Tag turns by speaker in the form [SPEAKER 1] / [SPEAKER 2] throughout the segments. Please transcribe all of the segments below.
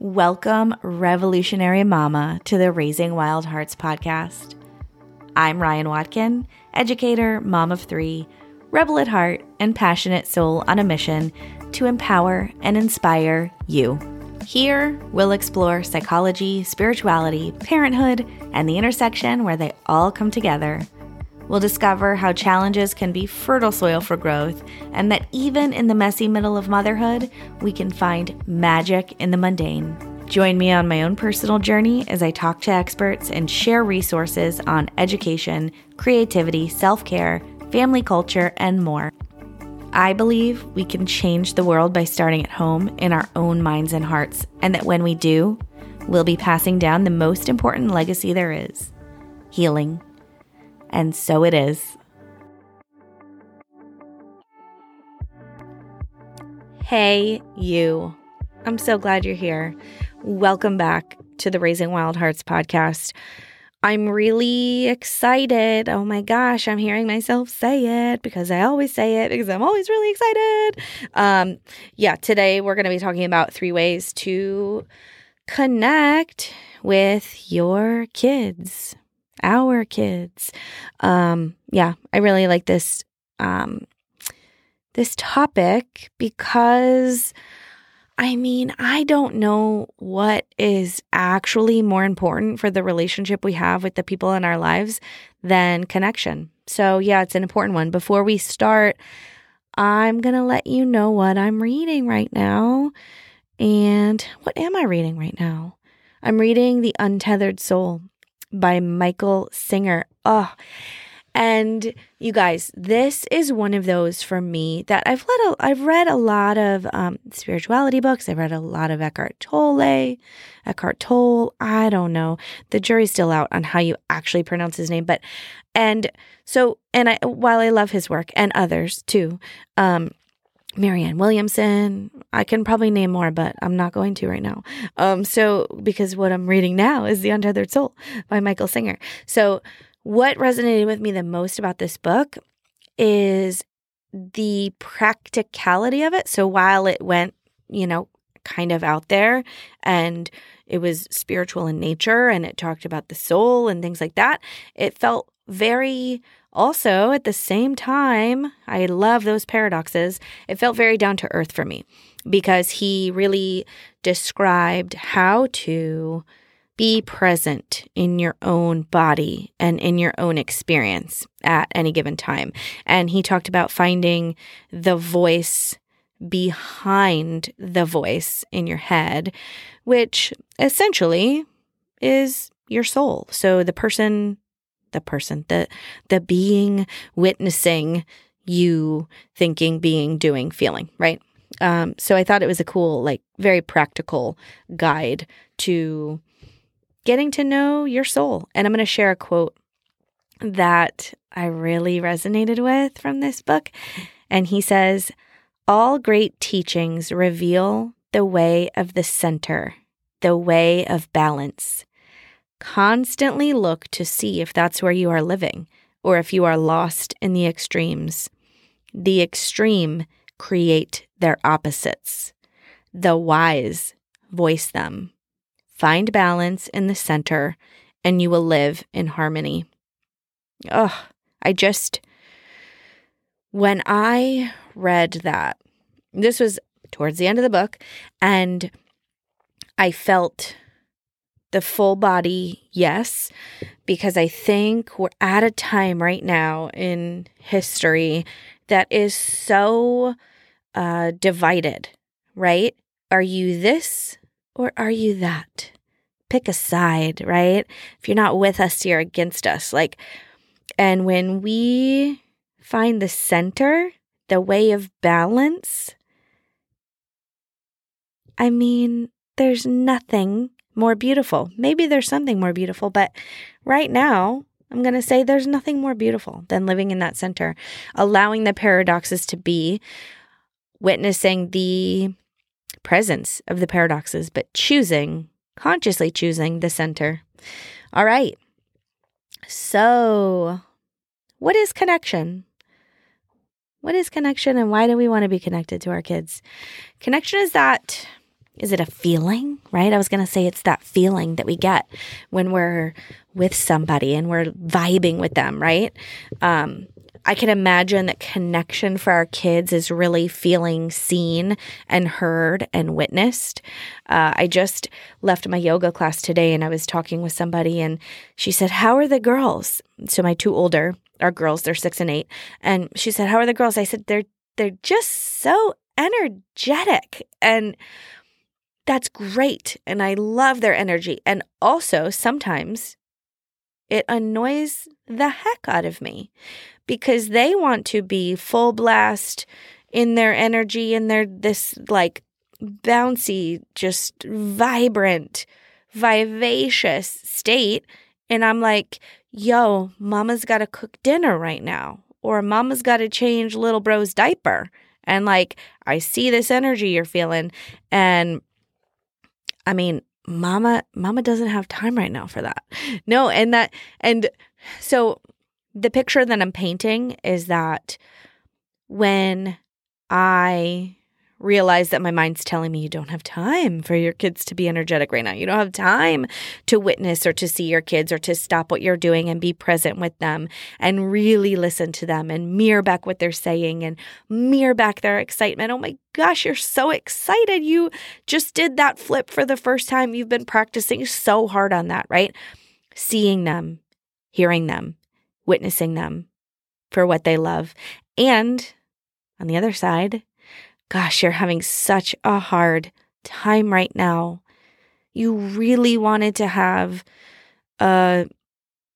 [SPEAKER 1] Welcome, revolutionary mama, to the Raising Wild Hearts podcast. I'm Ryann Watkin, educator, mom of three, rebel at heart, and passionate soul on a mission to empower and inspire you. Here, we'll explore psychology, spirituality, parenthood, and the intersection where they all come together. We'll discover how challenges can be fertile soil for growth, and that even in the messy middle of motherhood, we can find magic in the mundane. Join me on my own personal journey as I talk to experts and share resources on education, creativity, self care, family culture, and more. I believe we can change the world by starting at home in our own minds and hearts, and that when we do, we'll be passing down the most important legacy there is healing. And so it is. Hey, you. I'm so glad you're here. Welcome back to the Raising Wild Hearts podcast. I'm really excited. Oh my gosh, I'm hearing myself say it because I always say it because I'm always really excited. Um, yeah, today we're going to be talking about three ways to connect with your kids our kids. Um, yeah, I really like this um, this topic because I mean, I don't know what is actually more important for the relationship we have with the people in our lives than connection. So, yeah, it's an important one. Before we start, I'm going to let you know what I'm reading right now. And what am I reading right now? I'm reading The Untethered Soul by Michael Singer. Oh, and you guys, this is one of those for me that I've read. A, I've read a lot of um, spirituality books. I've read a lot of Eckhart Tolle, Eckhart Tolle. I don't know. The jury's still out on how you actually pronounce his name, but and so and I while I love his work and others too, um, Marianne Williamson. I can probably name more, but I'm not going to right now. Um, so because what I'm reading now is The Untethered Soul by Michael Singer. So what resonated with me the most about this book is the practicality of it. So while it went, you know, kind of out there and it was spiritual in nature and it talked about the soul and things like that, it felt very also, at the same time, I love those paradoxes. It felt very down to earth for me because he really described how to be present in your own body and in your own experience at any given time. And he talked about finding the voice behind the voice in your head, which essentially is your soul. So the person the person, the the being witnessing you thinking, being, doing, feeling, right? Um, so I thought it was a cool, like very practical guide to getting to know your soul. And I'm going to share a quote that I really resonated with from this book. And he says, All great teachings reveal the way of the center, the way of balance. Constantly look to see if that's where you are living or if you are lost in the extremes. The extreme create their opposites. The wise voice them. Find balance in the center, and you will live in harmony. Ugh, I just, when I read that, this was towards the end of the book, and I felt the full body yes, because I think we're at a time right now in history that is so uh, divided, right? Are you this or are you that? Pick a side, right? If you're not with us, you're against us. Like, and when we find the center, the way of balance, I mean, there's nothing more beautiful. Maybe there's something more beautiful, but right now, I'm going to say there's nothing more beautiful than living in that center, allowing the paradoxes to be, witnessing the presence of the paradoxes, but choosing, consciously choosing the center. All right. So, what is connection? What is connection and why do we want to be connected to our kids? Connection is that is it a feeling, right? I was going to say it's that feeling that we get when we're with somebody and we're vibing with them, right? Um, I can imagine that connection for our kids is really feeling seen and heard and witnessed. Uh, I just left my yoga class today and I was talking with somebody and she said, How are the girls? So my two older are girls, they're six and eight. And she said, How are the girls? I said, They're they're just so energetic. And that's great. And I love their energy. And also sometimes it annoys the heck out of me because they want to be full blast in their energy and they're this like bouncy, just vibrant, vivacious state. And I'm like, yo, mama's got to cook dinner right now, or mama's got to change little bro's diaper. And like, I see this energy you're feeling. And I mean, mama, mama doesn't have time right now for that. No. And that, and so the picture that I'm painting is that when I realize that my mind's telling me you don't have time for your kids to be energetic right now. You don't have time to witness or to see your kids or to stop what you're doing and be present with them and really listen to them and mirror back what they're saying and mirror back their excitement. Oh my gosh, you're so excited. You just did that flip for the first time. You've been practicing so hard on that, right? Seeing them, hearing them, witnessing them for what they love. And on the other side, gosh, you're having such a hard time right now. You really wanted to have a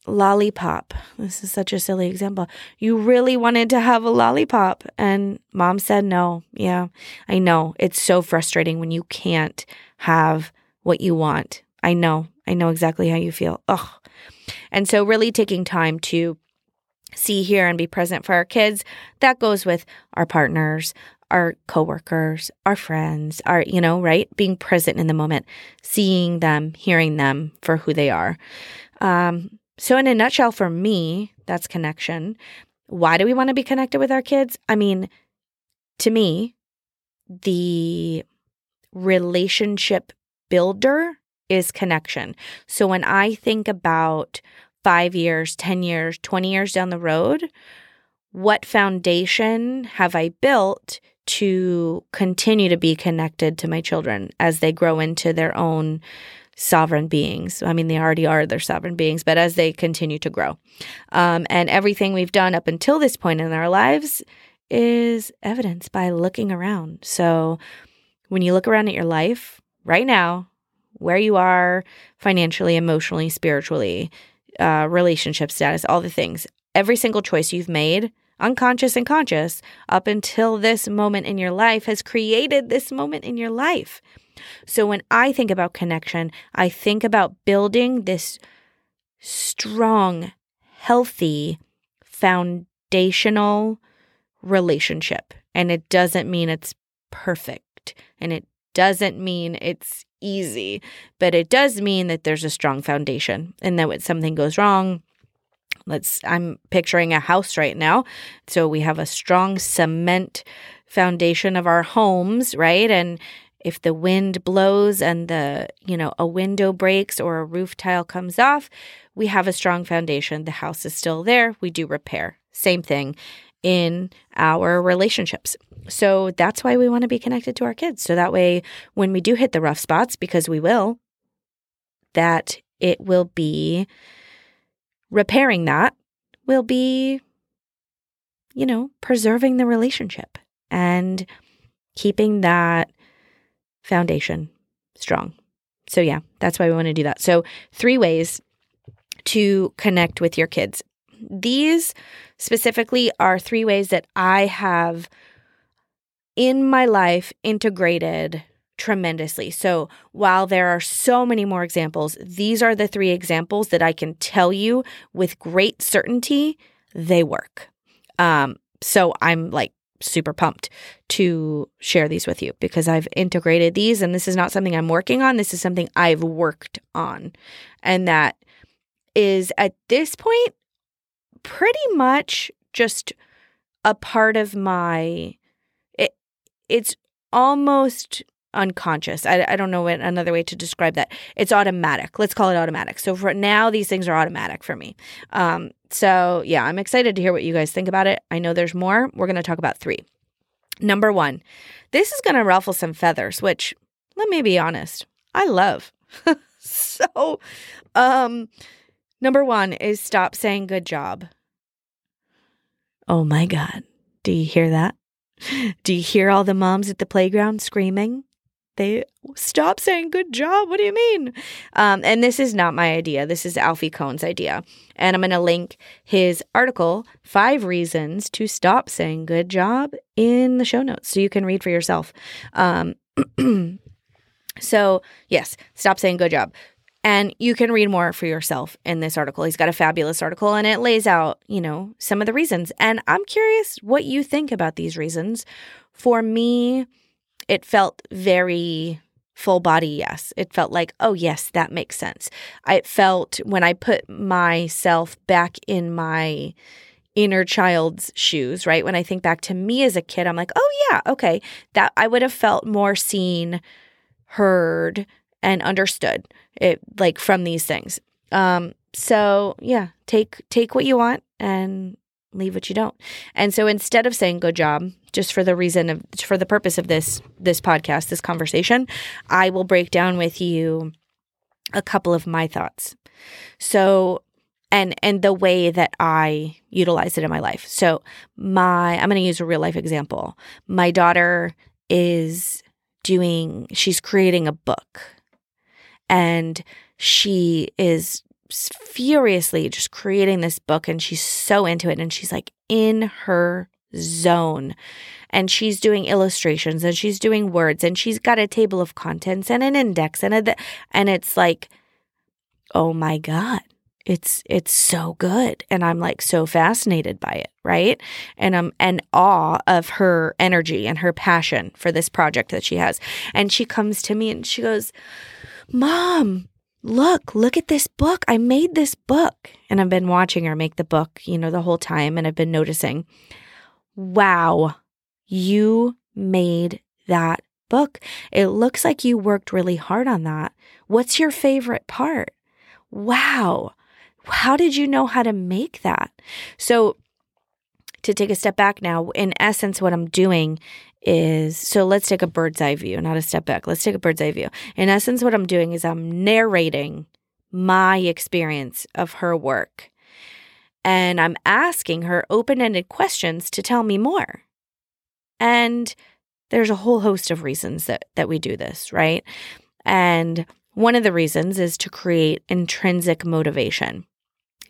[SPEAKER 1] lollipop. This is such a silly example. You really wanted to have a lollipop, and mom said no. Yeah, I know. It's so frustrating when you can't have what you want. I know. I know exactly how you feel. Ugh. And so, really taking time to see, hear and be present for our kids, that goes with our partners, our coworkers, our friends, our, you know, right? Being present in the moment, seeing them, hearing them for who they are. Um, so, in a nutshell, for me, that's connection. Why do we want to be connected with our kids? I mean, to me, the relationship builder is connection. So, when I think about five years, 10 years, 20 years down the road, what foundation have I built to continue to be connected to my children as they grow into their own sovereign beings. I mean, they already are their sovereign beings, but as they continue to grow. Um, and everything we've done up until this point in our lives is evidence by looking around. So when you look around at your life right now, where you are financially, emotionally, spiritually, uh, relationship status, all the things, every single choice you've made unconscious and conscious, up until this moment in your life has created this moment in your life. So when I think about connection, I think about building this strong, healthy, foundational relationship. And it doesn't mean it's perfect and it doesn't mean it's easy, but it does mean that there's a strong foundation and that when something goes wrong, let's i'm picturing a house right now. So we have a strong cement foundation of our homes right? And if the wind blows and the you know a window breaks or a roof tile comes off we have a strong foundation. The house is still there. We do repair. Same thing in our relationships. So that's why we want to be connected to our kids. So that way when we do hit the rough spots because we will that it will be repairing that will be, you know, preserving the relationship and keeping that foundation strong. So, yeah, that's why we want to do that. So, three ways to connect with your kids. These specifically are three ways that I have in my life integrated tremendously. So, while there are so many more examples, these are the three examples that I can tell you with great certainty they work. Um, so, I'm like super pumped to share these with you because I've integrated these and this is not something I'm working on. This is something I've worked on. And that is at this point pretty much just a part of my it, it's almost unconscious. I, I don't know what, another way to describe that. It's automatic. Let's call it automatic. So for now, these things are automatic for me. Um, so yeah, I'm excited to hear what you guys think about it. I know there's more. We're going to talk about three. Number one, this is going to ruffle some feathers, which let me be honest, I love. so, um, number one is stop saying good job. Oh my God. Do you hear that? Do you hear all the moms at the playground screaming? They stop saying good job. What do you mean? Um, and this is not my idea. This is Alfie Kohn's idea. And I'm going to link his article, Five Reasons to Stop Saying Good Job, in the show notes so you can read for yourself. Um, so, yes, stop saying good job. And you can read more for yourself in this article. He's got a fabulous article and it lays out, you know, some of the reasons. And I'm curious what you think about these reasons. For me, it felt very full body yes. It felt like, oh, yes, that makes sense. I felt when I put myself back in my inner child's shoes, right? When I think back to me as a kid, I'm like, oh, yeah, okay, that I would have felt more seen, heard, and understood it like from these things. Um, so yeah, take take what you want and leave what you don't. And so instead of saying good job, just for the reason of for the purpose of this this podcast, this conversation, I will break down with you a couple of my thoughts. So and and the way that I utilize it in my life. So my I'm going to use a real life example. My daughter is doing she's creating a book and she is furiously just creating this book and she's so into it and she's like in her zone. And she's doing illustrations and she's doing words and she's got a table of contents and an index and a and it's like oh my god it's it's so good. And i'm like so fascinated by it right? And i'm in awe of her energy and her passion for this project that she has. And she comes to me and she goes Mom, look, look at this book. I made this book. And I've been watching her make the book, you know, the whole time. And I've been noticing, wow, you made that book. It looks like you worked really hard on that. What's your favorite part? Wow. How did you know how to make that? So, to take a step back now, in essence, what I'm doing is so let's take a bird's eye view, not a step back. Let's take a bird's eye view. In essence, what I'm doing is I'm narrating my experience of her work. And I'm asking her open ended questions to tell me more. And there's a whole host of reasons that, that we do this, right? And one of the reasons is to create intrinsic motivation.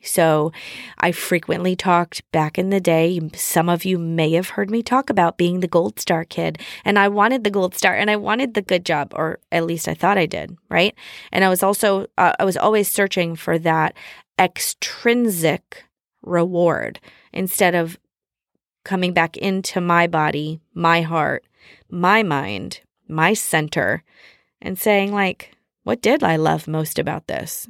[SPEAKER 1] So I frequently talked back in the day. Some of you may have heard me talk about being the gold star kid. And I wanted the gold star and I wanted the good job, or at least I thought I did, right? And I was also, uh, I was always searching for that extrinsic reward instead of coming back into my body, my heart, my mind, my center, and saying, like, what did I love most about this?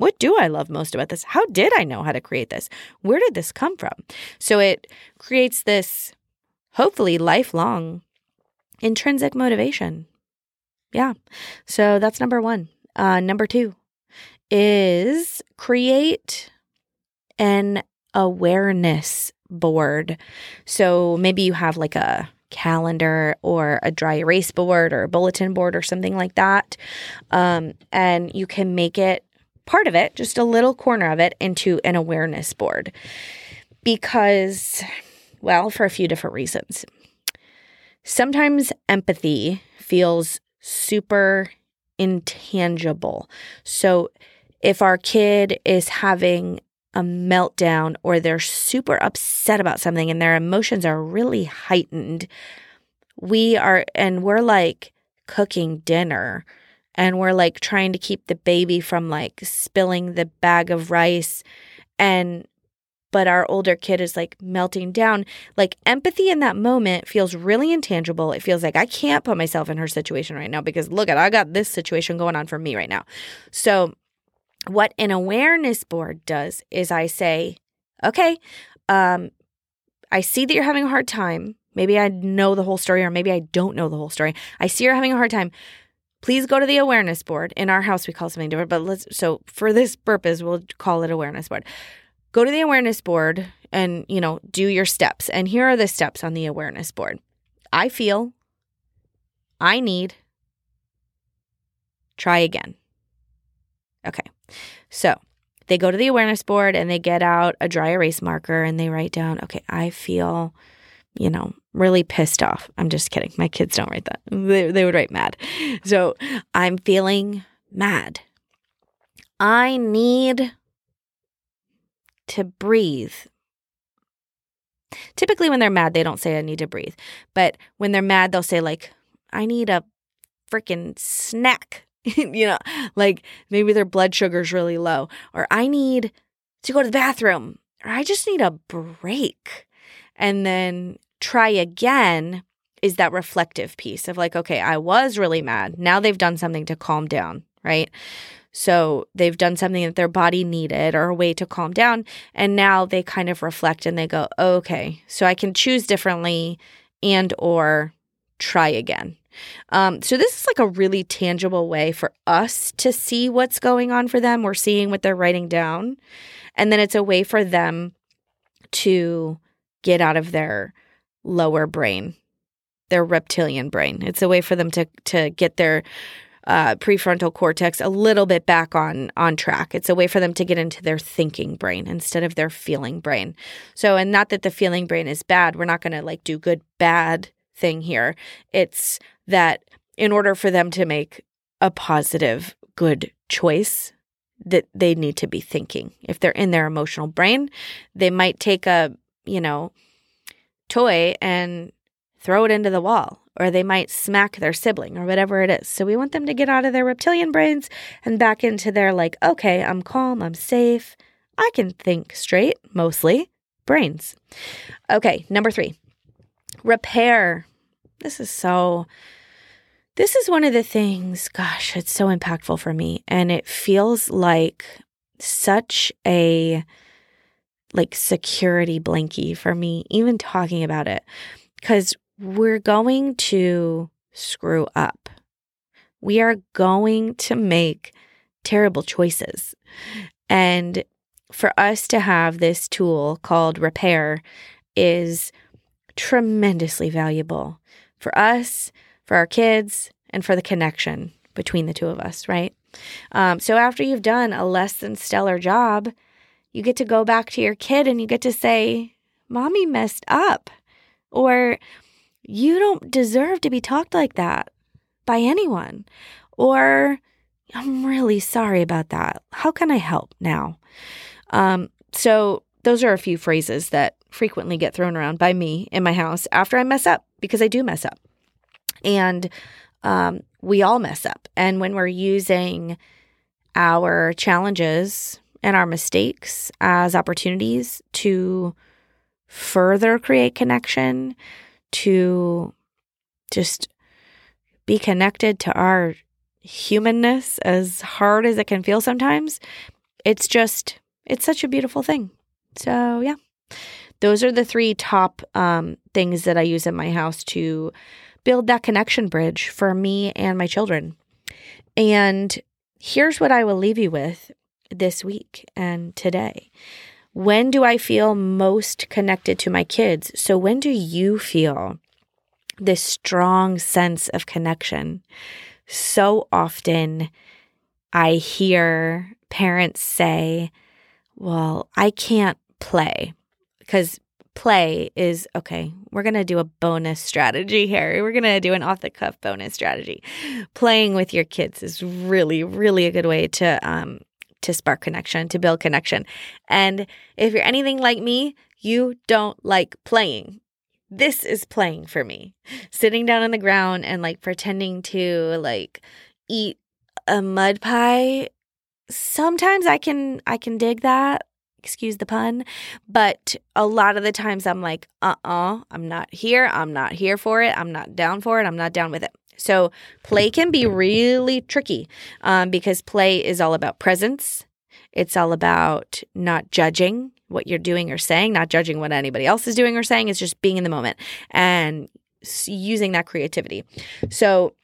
[SPEAKER 1] What do I love most about this? How did I know how to create this? Where did this come from? So it creates this hopefully lifelong intrinsic motivation. Yeah. So that's number one. Uh, number two is create an awareness board. So maybe you have like a calendar or a dry erase board or a bulletin board or something like that. Um, and you can make it part of it, just a little corner of it, into an awareness board. Because, well, for a few different reasons. Sometimes empathy feels super intangible. So if our kid is having a meltdown or they're super upset about something and their emotions are really heightened, we are, and we're like cooking dinner and we're like trying to keep the baby from like spilling the bag of rice and but our older kid is like melting down like empathy in that moment feels really intangible it feels like i can't put myself in her situation right now because look at i got this situation going on for me right now so what an awareness board does is i say okay um i see that you're having a hard time Maybe I know the whole story, or maybe I don't know the whole story. I see you're having a hard time. Please go to the awareness board. In our house, we call something different, but let's, so for this purpose, we'll call it awareness board. Go to the awareness board and, you know, do your steps. And here are the steps on the awareness board I feel, I need, try again. Okay. So they go to the awareness board and they get out a dry erase marker and they write down, okay, I feel, you know, really pissed off. I'm just kidding. My kids don't write that. They, they would write mad. So I'm feeling mad. I need to breathe. Typically, when they're mad, they don't say, I need to breathe. But when they're mad, they'll say, like, I need a freaking snack. you know, like maybe their blood sugar's really low, or I need to go to the bathroom, or I just need a break. And then try again is that reflective piece of like, okay, I was really mad. Now they've done something to calm down, right? So they've done something that their body needed or a way to calm down. And now they kind of reflect and they go, okay, so I can choose differently and or try again. Um, so this is like a really tangible way for us to see what's going on for them. We're seeing what they're writing down. And then it's a way for them to get out of their lower brain, their reptilian brain. It's a way for them to to get their uh, prefrontal cortex a little bit back on on track. It's a way for them to get into their thinking brain instead of their feeling brain. So, and not that the feeling brain is bad. We're not going to like do good bad thing here. It's that in order for them to make a positive, good choice, that they need to be thinking. If they're in their emotional brain, they might take a, you know, toy and throw it into the wall, or they might smack their sibling or whatever it is. So we want them to get out of their reptilian brains and back into their, like, okay, I'm calm, I'm safe, I can think straight, mostly brains. Okay, number three, repair. This is so. This is one of the things, gosh, it's so impactful for me. And it feels like such a like security blankie for me, even talking about it, because we're going to screw up. We are going to make terrible choices. And for us to have this tool called repair is tremendously valuable for us, for our kids, and for the connection between the two of us, right? Um, so after you've done a less than stellar job, you get to go back to your kid and you get to say, Mommy messed up. Or you don't deserve to be talked like that by anyone. Or I'm really sorry about that. How can I help now? Um, so, those are a few phrases that frequently get thrown around by me in my house after I mess up because I do mess up. And um, we all mess up. And when we're using our challenges and our mistakes as opportunities to further create connection, to just be connected to our humanness, as hard as it can feel sometimes. It's just, it's such a beautiful thing. So, yeah, those are the three top um, things that I use in my house to build that connection bridge for me and my children. And here's what I will leave you with this week and today. When do I feel most connected to my kids? So, when do you feel this strong sense of connection? So often I hear parents say, Well, I can't play because play is okay, we're going to do a bonus strategy here. We're going to do an off the cuff bonus strategy. Playing with your kids is really, really a good way to um, to spark connection, to build connection. And if you're anything like me, you don't like playing. This is playing for me. Sitting down on the ground and like pretending to like eat a mud pie. Sometimes I can I can dig that. Excuse the pun, but a lot of the times I'm like, "Uh-uh, I'm not here. I'm not here for it. I'm not down for it. I'm not down with it." So, play can be really tricky um, because play is all about presence. It's all about not judging, what you're doing or saying, not judging what anybody else is doing or saying. It's just being in the moment and using that creativity. So,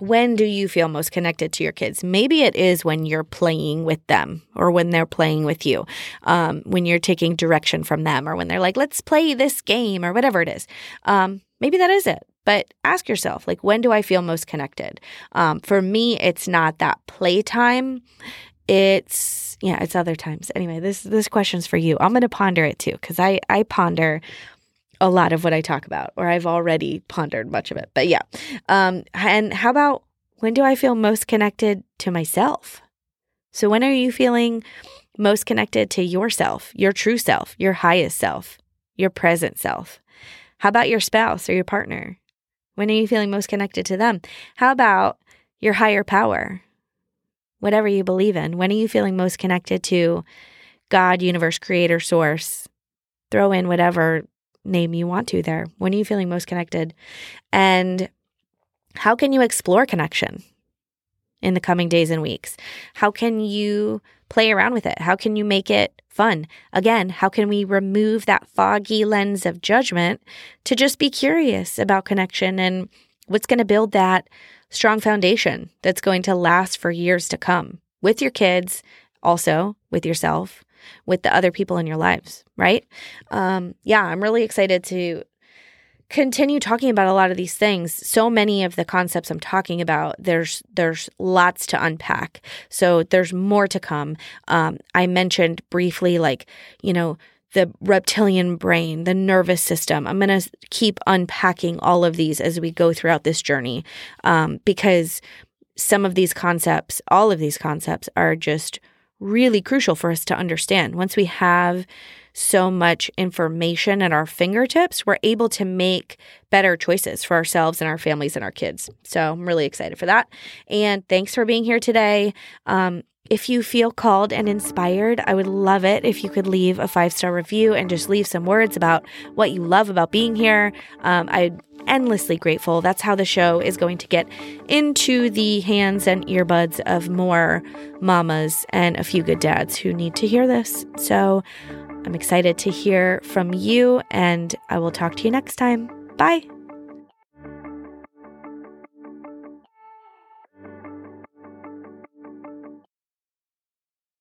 [SPEAKER 1] when do you feel most connected to your kids? Maybe it is when you're playing with them or when they're playing with you, um, when you're taking direction from them or when they're like, let's play this game or whatever it is. Um, maybe that is it. But ask yourself, like, when do I feel most connected? Um, for me, it's not that playtime. It's yeah, it's other times. Anyway, this this question's for you. I'm gonna ponder it too because I I ponder a lot of what I talk about, or I've already pondered much of it. But yeah, um, and how about when do I feel most connected to myself? So when are you feeling most connected to yourself, your true self, your highest self, your present self? How about your spouse or your partner? When are you feeling most connected to them? How about your higher power? Whatever you believe in, when are you feeling most connected to God, universe, creator, source? Throw in whatever name you want to there. When are you feeling most connected? And how can you explore connection in the coming days and weeks? How can you play around with it? How can you make it fun? Again, how can we remove that foggy lens of judgment to just be curious about connection and what's going to build that strong foundation that's going to last for years to come with your kids, also with yourself, with the other people in your lives, right? Um, yeah, I'm really excited to continue talking about a lot of these things. So many of the concepts i'm talking about there's there's lots to unpack. So there's more to come. Um, i mentioned briefly like you know the reptilian brain the nervous system. I'm going to keep unpacking all of these as we go throughout this journey um, because some of these concepts all of these concepts are just really crucial for us to understand. Once we have so much information at our fingertips, we're able to make better choices for ourselves and our families and our kids. So I'm really excited for that. And thanks for being here today. Um, if you feel called and inspired, I would love it if you could leave a five star review and just leave some words about what you love about being here. Um, I'm endlessly grateful. That's how the show is going to get into the hands and earbuds of more mamas and a few good dads who need to hear this. So I'm excited to hear from you, and I will talk to you next time. Bye.